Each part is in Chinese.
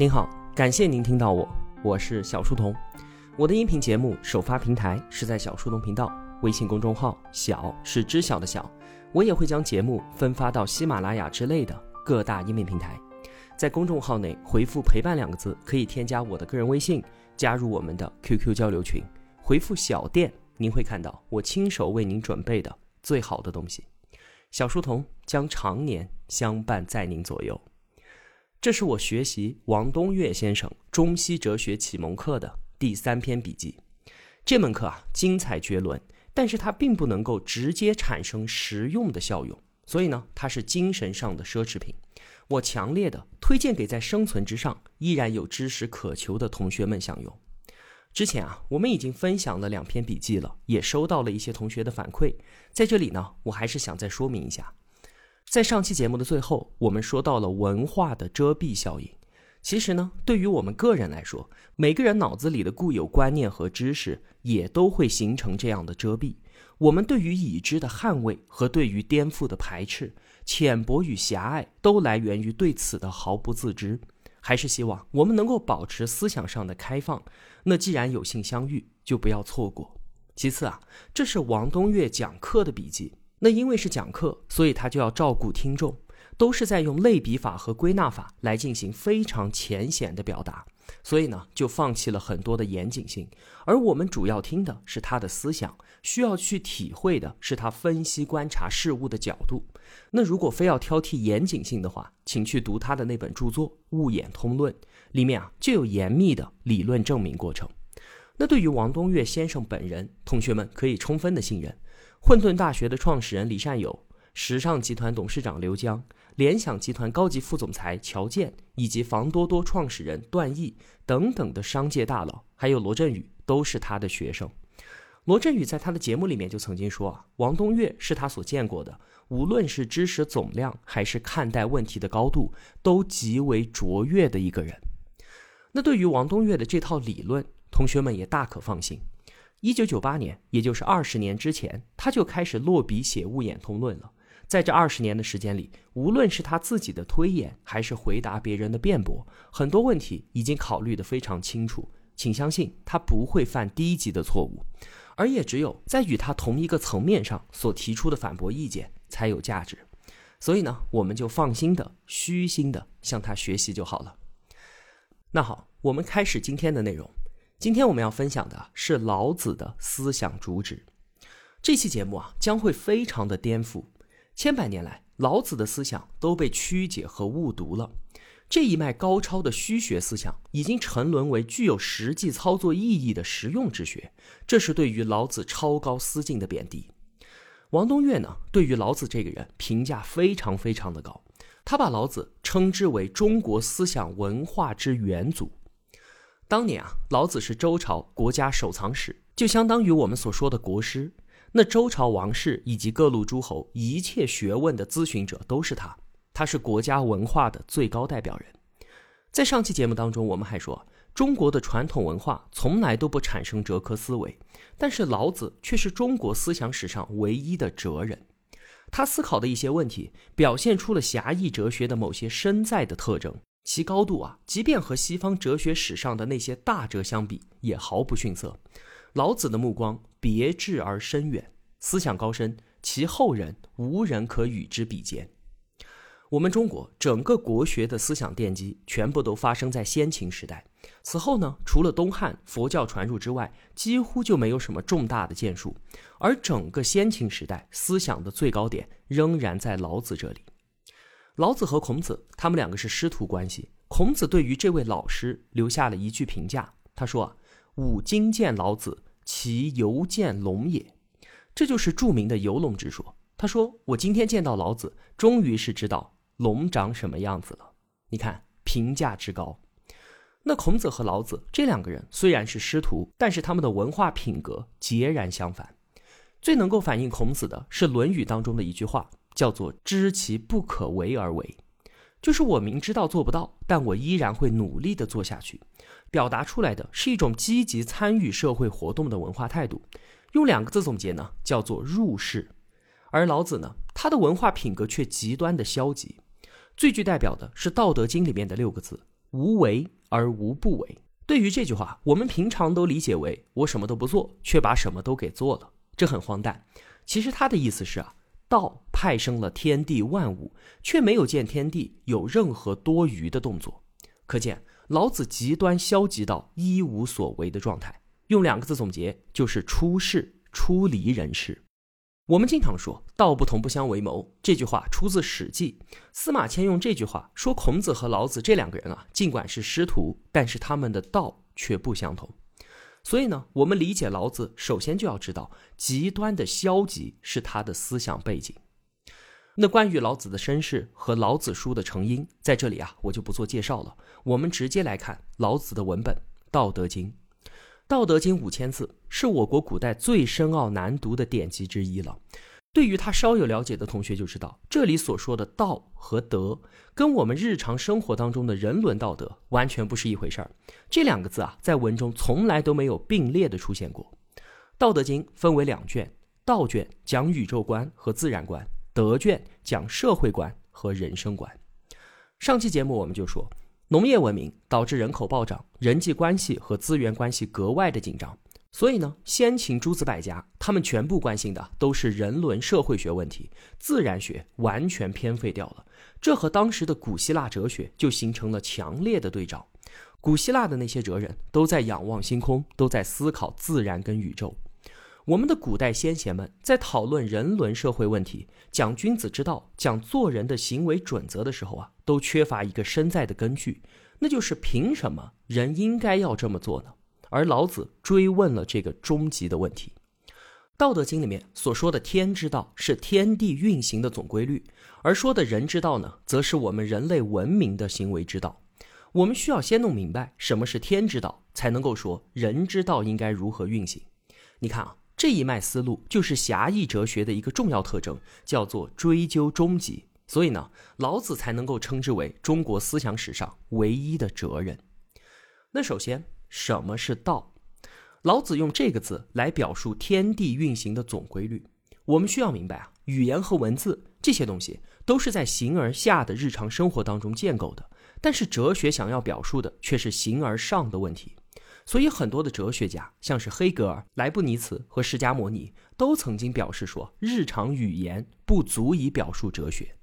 您好，感谢您听到我，我是小书童。我的音频节目首发平台是在小书童频道微信公众号，小是知晓的小。我也会将节目分发到喜马拉雅之类的各大音频平台。在公众号内回复“陪伴”两个字，可以添加我的个人微信，加入我们的 QQ 交流群。回复“小店”，您会看到我亲手为您准备的最好的东西。小书童将常年相伴在您左右。这是我学习王东岳先生中西哲学启蒙课的第三篇笔记。这门课啊，精彩绝伦，但是它并不能够直接产生实用的效用，所以呢，它是精神上的奢侈品。我强烈的推荐给在生存之上依然有知识渴求的同学们享用。之前啊，我们已经分享了两篇笔记了，也收到了一些同学的反馈。在这里呢，我还是想再说明一下。在上期节目的最后，我们说到了文化的遮蔽效应。其实呢，对于我们个人来说，每个人脑子里的固有观念和知识也都会形成这样的遮蔽。我们对于已知的捍卫和对于颠覆的排斥，浅薄与狭隘，都来源于对此的毫不自知。还是希望我们能够保持思想上的开放。那既然有幸相遇，就不要错过。其次啊，这是王东岳讲课的笔记。那因为是讲课，所以他就要照顾听众，都是在用类比法和归纳法来进行非常浅显的表达，所以呢，就放弃了很多的严谨性。而我们主要听的是他的思想，需要去体会的是他分析观察事物的角度。那如果非要挑剔严谨性的话，请去读他的那本著作《物演通论》，里面啊就有严密的理论证明过程。那对于王东岳先生本人，同学们可以充分的信任。混沌大学的创始人李善友、时尚集团董事长刘江、联想集团高级副总裁乔建以及房多多创始人段毅等等的商界大佬，还有罗振宇，都是他的学生。罗振宇在他的节目里面就曾经说啊，王东岳是他所见过的，无论是知识总量还是看待问题的高度，都极为卓越的一个人。那对于王东岳的这套理论，同学们也大可放心。一九九八年，也就是二十年之前，他就开始落笔写《物演通论》了。在这二十年的时间里，无论是他自己的推演，还是回答别人的辩驳，很多问题已经考虑得非常清楚。请相信，他不会犯低级的错误，而也只有在与他同一个层面上所提出的反驳意见才有价值。所以呢，我们就放心的、虚心的向他学习就好了。那好，我们开始今天的内容。今天我们要分享的是老子的思想主旨。这期节目啊，将会非常的颠覆。千百年来，老子的思想都被曲解和误读了。这一脉高超的虚学思想，已经沉沦为具有实际操作意义的实用之学。这是对于老子超高思境的贬低。王东岳呢，对于老子这个人评价非常非常的高。他把老子称之为中国思想文化之元祖。当年啊，老子是周朝国家守藏史，就相当于我们所说的国师。那周朝王室以及各路诸侯一切学问的咨询者都是他，他是国家文化的最高代表人。在上期节目当中，我们还说中国的传统文化从来都不产生哲科思维，但是老子却是中国思想史上唯一的哲人。他思考的一些问题，表现出了狭义哲学的某些深在的特征。其高度啊，即便和西方哲学史上的那些大哲相比，也毫不逊色。老子的目光别致而深远，思想高深，其后人无人可与之比肩。我们中国整个国学的思想奠基，全部都发生在先秦时代。此后呢，除了东汉佛教传入之外，几乎就没有什么重大的建树。而整个先秦时代，思想的最高点仍然在老子这里。老子和孔子，他们两个是师徒关系。孔子对于这位老师留下了一句评价，他说：“吾今见老子，其犹见龙也。”这就是著名的游龙之说。他说：“我今天见到老子，终于是知道龙长什么样子了。”你看，评价之高。那孔子和老子这两个人虽然是师徒，但是他们的文化品格截然相反。最能够反映孔子的是《论语》当中的一句话。叫做知其不可为而为，就是我明知道做不到，但我依然会努力的做下去。表达出来的是一种积极参与社会活动的文化态度。用两个字总结呢，叫做入世。而老子呢，他的文化品格却极端的消极。最具代表的是《道德经》里面的六个字：无为而无不为。对于这句话，我们平常都理解为我什么都不做，却把什么都给做了，这很荒诞。其实他的意思是啊，道派生了天地万物，却没有见天地有任何多余的动作。可见老子极端消极到一无所为的状态。用两个字总结，就是出世、出离人世。我们经常说“道不同，不相为谋”，这句话出自《史记》。司马迁用这句话说，孔子和老子这两个人啊，尽管是师徒，但是他们的道却不相同。所以呢，我们理解老子，首先就要知道，极端的消极是他的思想背景。那关于老子的身世和老子书的成因，在这里啊，我就不做介绍了。我们直接来看老子的文本《道德经》。《道德经》五千字，是我国古代最深奥难读的典籍之一了。对于他稍有了解的同学就知道，这里所说的道和德，跟我们日常生活当中的人伦道德完全不是一回事儿。这两个字啊，在文中从来都没有并列的出现过。《道德经》分为两卷，道卷讲宇宙观和自然观，德卷讲社会观和人生观。上期节目我们就说。农业文明导致人口暴涨，人际关系和资源关系格外的紧张。所以呢，先秦诸子百家，他们全部关心的都是人伦社会学问题，自然学完全偏废掉了。这和当时的古希腊哲学就形成了强烈的对照。古希腊的那些哲人都在仰望星空，都在思考自然跟宇宙。我们的古代先贤们在讨论人伦社会问题、讲君子之道、讲做人的行为准则的时候啊，都缺乏一个身在的根据，那就是凭什么人应该要这么做呢？而老子追问了这个终极的问题。《道德经》里面所说的天之道是天地运行的总规律，而说的人之道呢，则是我们人类文明的行为之道。我们需要先弄明白什么是天之道，才能够说人之道应该如何运行。你看啊。这一脉思路就是狭义哲学的一个重要特征，叫做追究终极。所以呢，老子才能够称之为中国思想史上唯一的哲人。那首先，什么是道？老子用这个字来表述天地运行的总规律。我们需要明白啊，语言和文字这些东西都是在形而下的日常生活当中建构的，但是哲学想要表述的却是形而上的问题。所以，很多的哲学家，像是黑格尔、莱布尼茨和释迦牟尼，都曾经表示说，日常语言不足以表述哲学。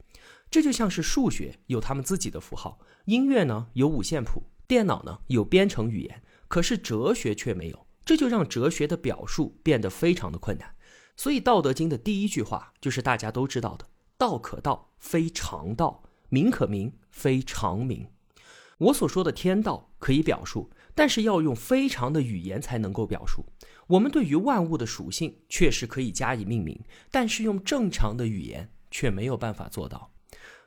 这就像是数学有他们自己的符号，音乐呢有五线谱，电脑呢有编程语言，可是哲学却没有。这就让哲学的表述变得非常的困难。所以，《道德经》的第一句话就是大家都知道的：“道可道，非常道；名可名，非常名。”我所说的天道可以表述。但是要用非常的语言才能够表述。我们对于万物的属性确实可以加以命名，但是用正常的语言却没有办法做到。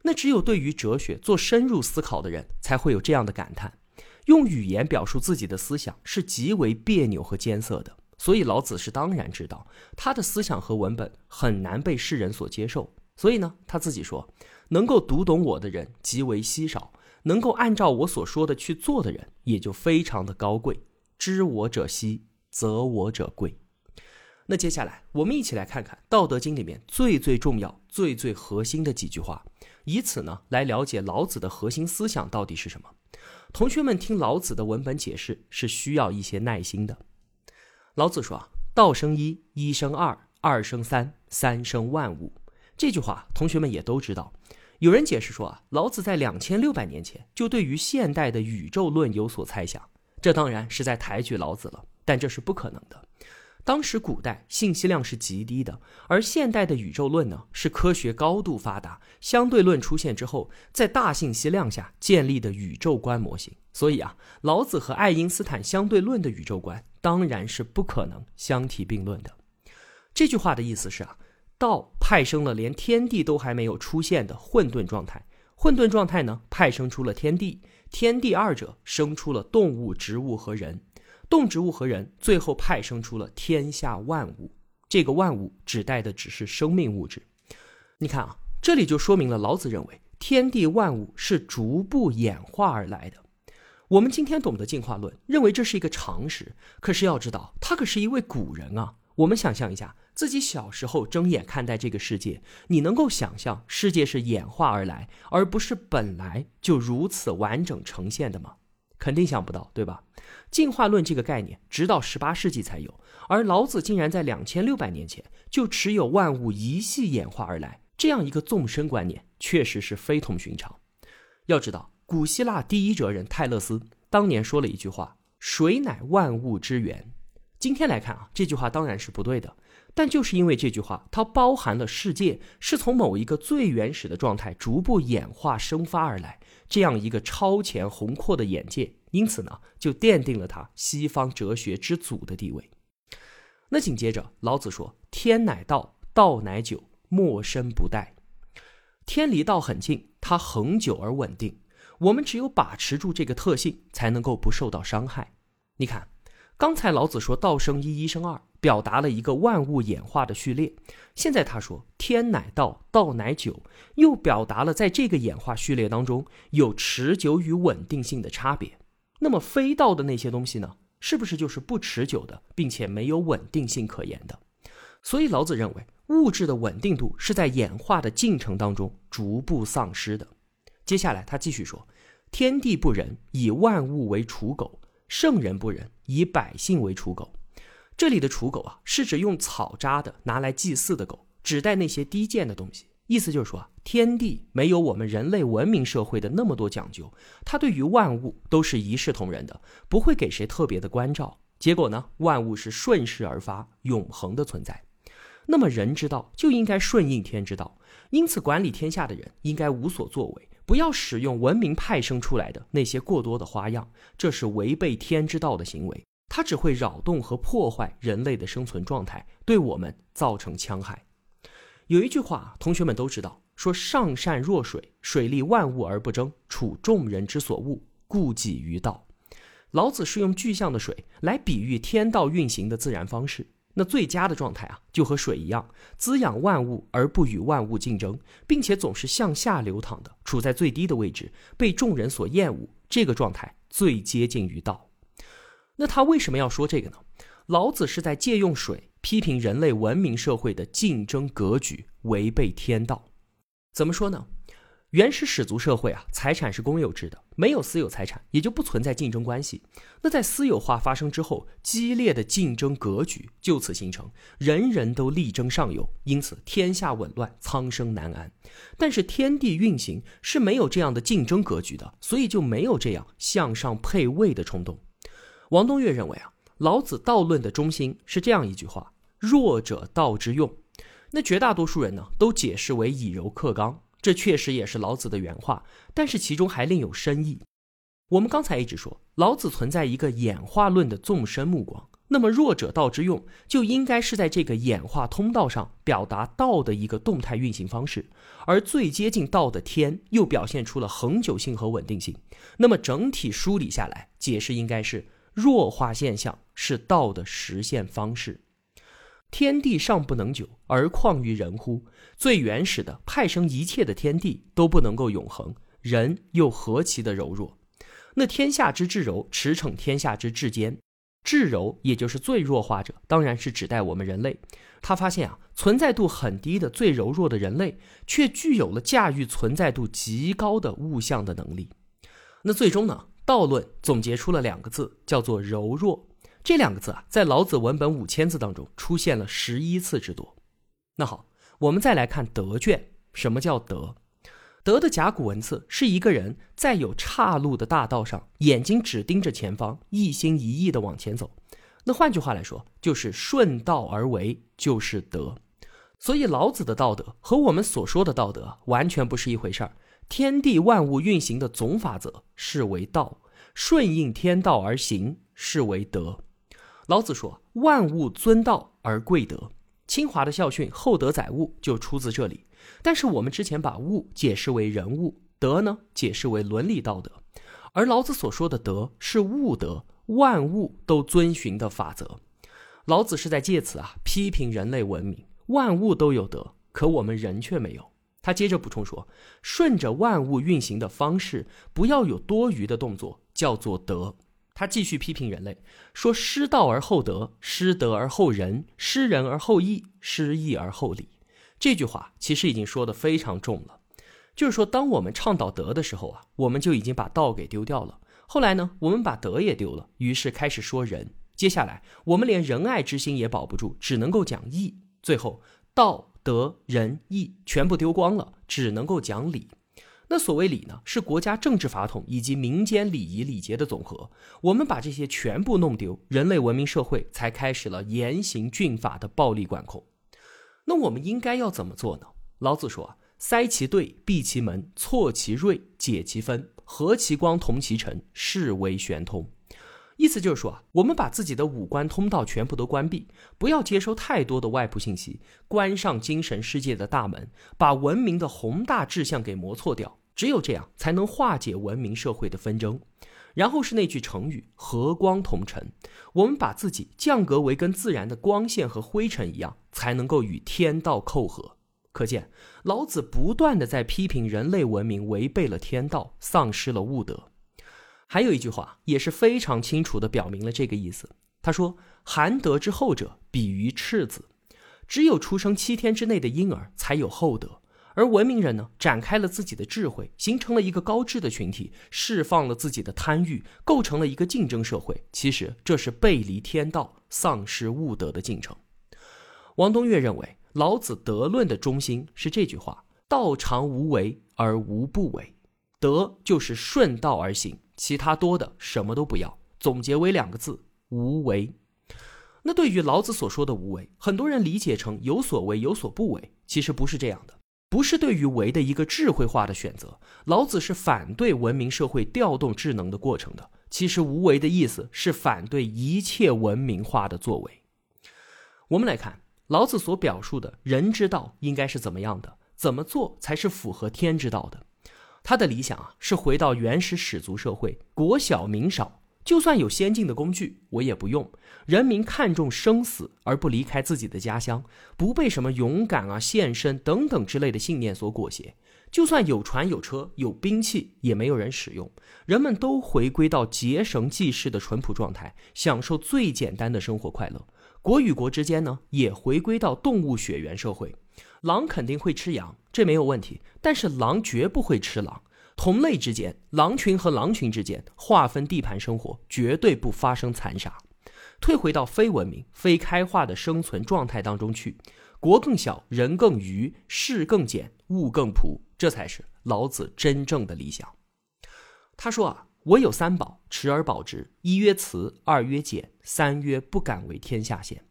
那只有对于哲学做深入思考的人才会有这样的感叹：用语言表述自己的思想是极为别扭和艰涩的。所以老子是当然知道他的思想和文本很难被世人所接受。所以呢，他自己说：“能够读懂我的人极为稀少。”能够按照我所说的去做的人，也就非常的高贵。知我者希，则我者贵。那接下来，我们一起来看看《道德经》里面最最重要、最最核心的几句话，以此呢来了解老子的核心思想到底是什么。同学们听老子的文本解释是需要一些耐心的。老子说：“，道生一，一生二，二生三，三生万物。”这句话，同学们也都知道。有人解释说啊，老子在两千六百年前就对于现代的宇宙论有所猜想，这当然是在抬举老子了，但这是不可能的。当时古代信息量是极低的，而现代的宇宙论呢，是科学高度发达，相对论出现之后，在大信息量下建立的宇宙观模型。所以啊，老子和爱因斯坦相对论的宇宙观当然是不可能相提并论的。这句话的意思是啊。道派生了连天地都还没有出现的混沌状态，混沌状态呢派生出了天地，天地二者生出了动物、植物和人，动植物和人最后派生出了天下万物。这个万物指代的只是生命物质。你看啊，这里就说明了老子认为天地万物是逐步演化而来的。我们今天懂得进化论，认为这是一个常识，可是要知道，他可是一位古人啊。我们想象一下。自己小时候睁眼看待这个世界，你能够想象世界是演化而来，而不是本来就如此完整呈现的吗？肯定想不到，对吧？进化论这个概念直到十八世纪才有，而老子竟然在两千六百年前就持有万物一系演化而来这样一个纵深观念，确实是非同寻常。要知道，古希腊第一哲人泰勒斯当年说了一句话：“水乃万物之源。”今天来看啊，这句话当然是不对的。但就是因为这句话，它包含了世界是从某一个最原始的状态逐步演化生发而来这样一个超前宏阔的眼界，因此呢，就奠定了它西方哲学之祖的地位。那紧接着，老子说：“天乃道，道乃久，莫生不殆。”天离道很近，它恒久而稳定。我们只有把持住这个特性，才能够不受到伤害。你看。刚才老子说道生一，一生二，表达了一个万物演化的序列。现在他说天乃道，道乃久，又表达了在这个演化序列当中有持久与稳定性的差别。那么非道的那些东西呢？是不是就是不持久的，并且没有稳定性可言的？所以老子认为物质的稳定度是在演化的进程当中逐步丧失的。接下来他继续说：天地不仁，以万物为刍狗。圣人不仁，以百姓为刍狗。这里的刍狗啊，是指用草扎的、拿来祭祀的狗，指代那些低贱的东西。意思就是说，天地没有我们人类文明社会的那么多讲究，它对于万物都是一视同仁的，不会给谁特别的关照。结果呢，万物是顺势而发，永恒的存在。那么人之道就应该顺应天之道，因此管理天下的人应该无所作为。不要使用文明派生出来的那些过多的花样，这是违背天之道的行为，它只会扰动和破坏人类的生存状态，对我们造成戕害。有一句话，同学们都知道，说上善若水，水利万物而不争，处众人之所恶，故几于道。老子是用具象的水来比喻天道运行的自然方式。那最佳的状态啊，就和水一样，滋养万物而不与万物竞争，并且总是向下流淌的，处在最低的位置，被众人所厌恶。这个状态最接近于道。那他为什么要说这个呢？老子是在借用水批评人类文明社会的竞争格局违背天道。怎么说呢？原始始族社会啊，财产是公有制的，没有私有财产，也就不存在竞争关系。那在私有化发生之后，激烈的竞争格局就此形成，人人都力争上游，因此天下紊乱，苍生难安。但是天地运行是没有这样的竞争格局的，所以就没有这样向上配位的冲动。王东岳认为啊，老子道论的中心是这样一句话：弱者道之用。那绝大多数人呢，都解释为以柔克刚。这确实也是老子的原话，但是其中还另有深意。我们刚才一直说老子存在一个演化论的纵深目光，那么弱者道之用就应该是在这个演化通道上表达道的一个动态运行方式，而最接近道的天又表现出了恒久性和稳定性。那么整体梳理下来，解释应该是弱化现象是道的实现方式。天地尚不能久，而况于人乎？最原始的派生一切的天地都不能够永恒，人又何其的柔弱？那天下之至柔，驰骋天下之至坚，至柔也就是最弱化者，当然是指代我们人类。他发现啊，存在度很低的最柔弱的人类，却具有了驾驭存在度极高的物象的能力。那最终呢，道论总结出了两个字，叫做柔弱。这两个字啊，在老子文本五千字当中出现了十一次之多。那好，我们再来看德卷。什么叫德？德的甲骨文字是一个人在有岔路的大道上，眼睛只盯着前方，一心一意的往前走。那换句话来说，就是顺道而为，就是德。所以老子的道德和我们所说的道德完全不是一回事儿。天地万物运行的总法则是为道，顺应天道而行是为德。老子说：“万物尊道而贵德。”清华的校训“厚德载物”就出自这里。但是我们之前把“物”解释为人物，“德”呢解释为伦理道德，而老子所说的“德”是物德，万物都遵循的法则。老子是在借此啊批评人类文明，万物都有德，可我们人却没有。他接着补充说：“顺着万物运行的方式，不要有多余的动作，叫做德。”他继续批评人类，说：“失道而后德，失德而后仁，失仁而后义，失义而后礼。”这句话其实已经说的非常重了。就是说，当我们倡导德的时候啊，我们就已经把道给丢掉了；后来呢，我们把德也丢了，于是开始说仁。接下来，我们连仁爱之心也保不住，只能够讲义。最后，道德仁义全部丢光了，只能够讲理。那所谓礼呢，是国家政治法统以及民间礼仪礼节的总和。我们把这些全部弄丢，人类文明社会才开始了严刑峻法的暴力管控。那我们应该要怎么做呢？老子说啊：“塞其兑，闭其门，错其锐，解其分，和其光，同其尘，是为玄通。”意思就是说啊，我们把自己的五官通道全部都关闭，不要接收太多的外部信息，关上精神世界的大门，把文明的宏大志向给磨错掉。只有这样，才能化解文明社会的纷争。然后是那句成语“和光同尘”，我们把自己降格为跟自然的光线和灰尘一样，才能够与天道扣合。可见，老子不断的在批评人类文明违背了天道，丧失了物德。还有一句话也是非常清楚地表明了这个意思。他说：“含德之厚者，比于赤子。只有出生七天之内的婴儿才有厚德，而文明人呢，展开了自己的智慧，形成了一个高智的群体，释放了自己的贪欲，构成了一个竞争社会。其实这是背离天道、丧失物德的进程。”王东岳认为，老子德论的中心是这句话：“道常无为而无不为，德就是顺道而行。”其他多的什么都不要，总结为两个字：无为。那对于老子所说的无为，很多人理解成有所为有所不为，其实不是这样的，不是对于为的一个智慧化的选择。老子是反对文明社会调动智能的过程的。其实无为的意思是反对一切文明化的作为。我们来看老子所表述的人之道应该是怎么样的，怎么做才是符合天之道的。他的理想啊，是回到原始始族社会，国小民少，就算有先进的工具，我也不用。人民看重生死而不离开自己的家乡，不被什么勇敢啊、献身等等之类的信念所裹挟。就算有船有车有兵器，也没有人使用。人们都回归到结绳记事的淳朴状态，享受最简单的生活快乐。国与国之间呢，也回归到动物血缘社会。狼肯定会吃羊，这没有问题。但是狼绝不会吃狼。同类之间，狼群和狼群之间划分地盘生活，绝对不发生残杀。退回到非文明、非开化的生存状态当中去，国更小，人更愚，事更简，物更朴，这才是老子真正的理想。他说啊，我有三宝，持而保之：一曰慈，二曰俭，三曰不敢为天下先。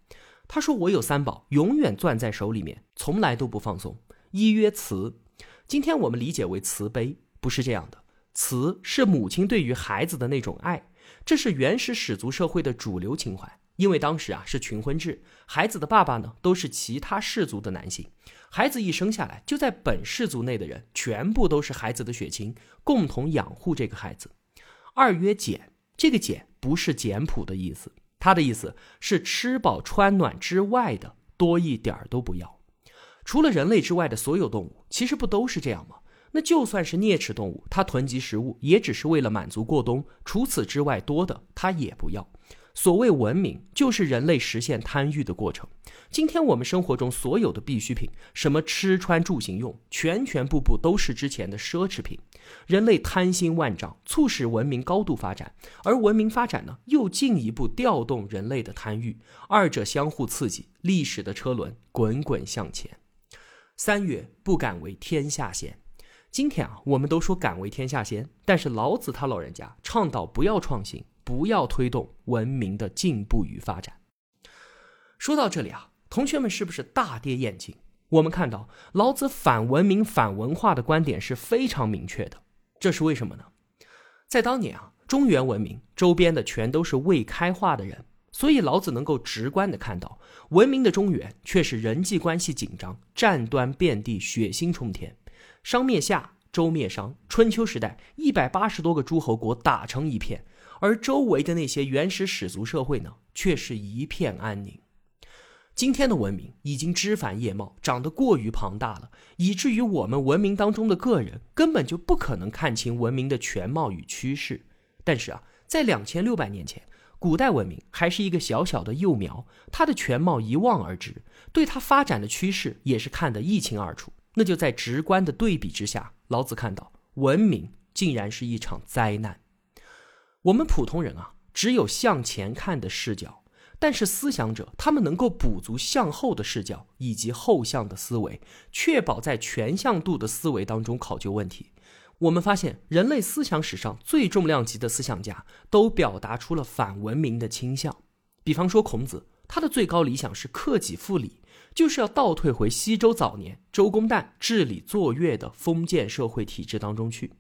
他说：“我有三宝，永远攥在手里面，从来都不放松。一曰慈，今天我们理解为慈悲，不是这样的。慈是母亲对于孩子的那种爱，这是原始始族社会的主流情怀。因为当时啊是群婚制，孩子的爸爸呢都是其他氏族的男性，孩子一生下来就在本氏族内的人全部都是孩子的血亲，共同养护这个孩子。二曰简，这个简不是简朴的意思。”他的意思是吃饱穿暖之外的多一点儿都不要。除了人类之外的所有动物，其实不都是这样吗？那就算是啮齿动物，它囤积食物也只是为了满足过冬，除此之外多的它也不要。所谓文明，就是人类实现贪欲的过程。今天我们生活中所有的必需品，什么吃穿住行用，全全部部都是之前的奢侈品。人类贪心万丈，促使文明高度发展，而文明发展呢，又进一步调动人类的贪欲，二者相互刺激，历史的车轮滚滚向前。三月不敢为天下先。今天啊，我们都说敢为天下先，但是老子他老人家倡导不要创新。不要推动文明的进步与发展。说到这里啊，同学们是不是大跌眼镜？我们看到老子反文明、反文化的观点是非常明确的。这是为什么呢？在当年啊，中原文明周边的全都是未开化的人，所以老子能够直观的看到，文明的中原却是人际关系紧张、战端遍地、血腥冲天。商灭夏，周灭商，春秋时代一百八十多个诸侯国打成一片。而周围的那些原始始族社会呢，却是一片安宁。今天的文明已经枝繁叶茂，长得过于庞大了，以至于我们文明当中的个人根本就不可能看清文明的全貌与趋势。但是啊，在两千六百年前，古代文明还是一个小小的幼苗，它的全貌一望而知，对它发展的趋势也是看得一清二楚。那就在直观的对比之下，老子看到文明竟然是一场灾难。我们普通人啊，只有向前看的视角，但是思想者他们能够补足向后的视角以及后向的思维，确保在全向度的思维当中考究问题。我们发现，人类思想史上最重量级的思想家都表达出了反文明的倾向。比方说孔子，他的最高理想是克己复礼，就是要倒退回西周早年周公旦治理作乐的封建社会体制当中去。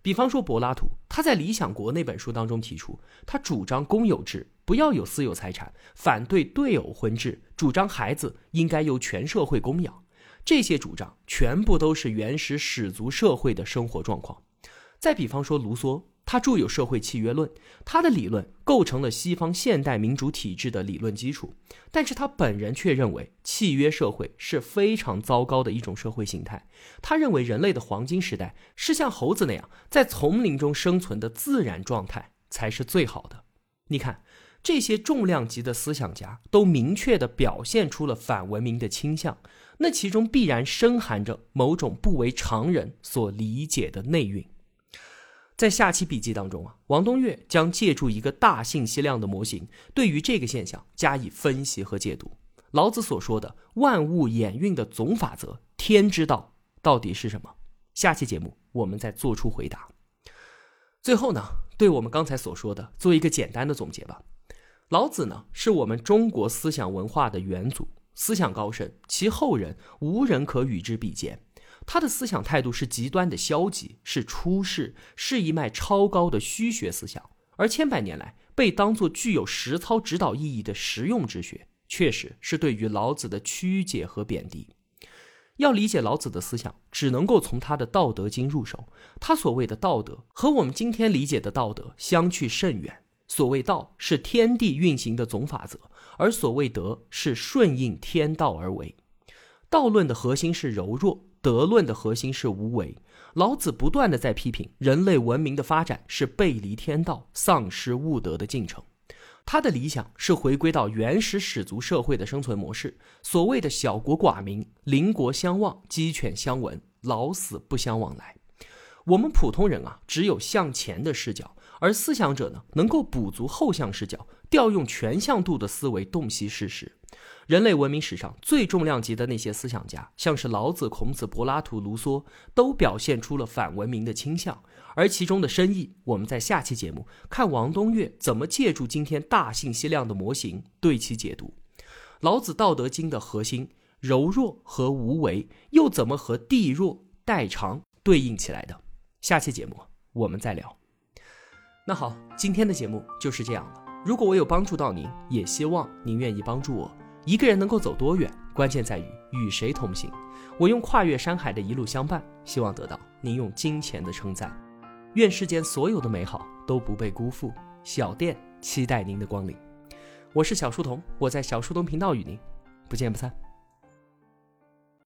比方说柏拉图，他在《理想国》那本书当中提出，他主张公有制，不要有私有财产，反对对偶婚制，主张孩子应该由全社会供养。这些主张全部都是原始始族社会的生活状况。再比方说卢梭，他著有《社会契约论》，他的理论构成了西方现代民主体制的理论基础。但是他本人却认为契约社会是非常糟糕的一种社会形态。他认为人类的黄金时代是像猴子那样在丛林中生存的自然状态才是最好的。你看。这些重量级的思想家都明确地表现出了反文明的倾向，那其中必然深含着某种不为常人所理解的内蕴。在下期笔记当中啊，王东岳将借助一个大信息量的模型，对于这个现象加以分析和解读。老子所说的万物演运的总法则“天之道”到底是什么？下期节目我们再做出回答。最后呢，对我们刚才所说的做一个简单的总结吧。老子呢，是我们中国思想文化的元祖，思想高深，其后人无人可与之比肩。他的思想态度是极端的消极，是出世，是一脉超高的虚学思想。而千百年来被当作具有实操指导意义的实用之学，确实是对于老子的曲解和贬低。要理解老子的思想，只能够从他的《道德经》入手。他所谓的道德，和我们今天理解的道德相去甚远。所谓道是天地运行的总法则，而所谓德是顺应天道而为。道论的核心是柔弱，德论的核心是无为。老子不断的在批评人类文明的发展是背离天道、丧失物德的进程。他的理想是回归到原始始族社会的生存模式。所谓的小国寡民，邻国相望，鸡犬相闻，老死不相往来。我们普通人啊，只有向前的视角。而思想者呢，能够补足后向视角，调用全向度的思维洞悉事实。人类文明史上最重量级的那些思想家，像是老子、孔子、柏拉图、卢梭，都表现出了反文明的倾向。而其中的深意，我们在下期节目看王东岳怎么借助今天大信息量的模型对其解读。老子《道德经》的核心柔弱和无为，又怎么和地弱代偿对应起来的？下期节目我们再聊。那好，今天的节目就是这样了。如果我有帮助到您，也希望您愿意帮助我。一个人能够走多远，关键在于与谁同行。我用跨越山海的一路相伴，希望得到您用金钱的称赞。愿世间所有的美好都不被辜负。小店期待您的光临。我是小书童，我在小书童频道与您不见不散。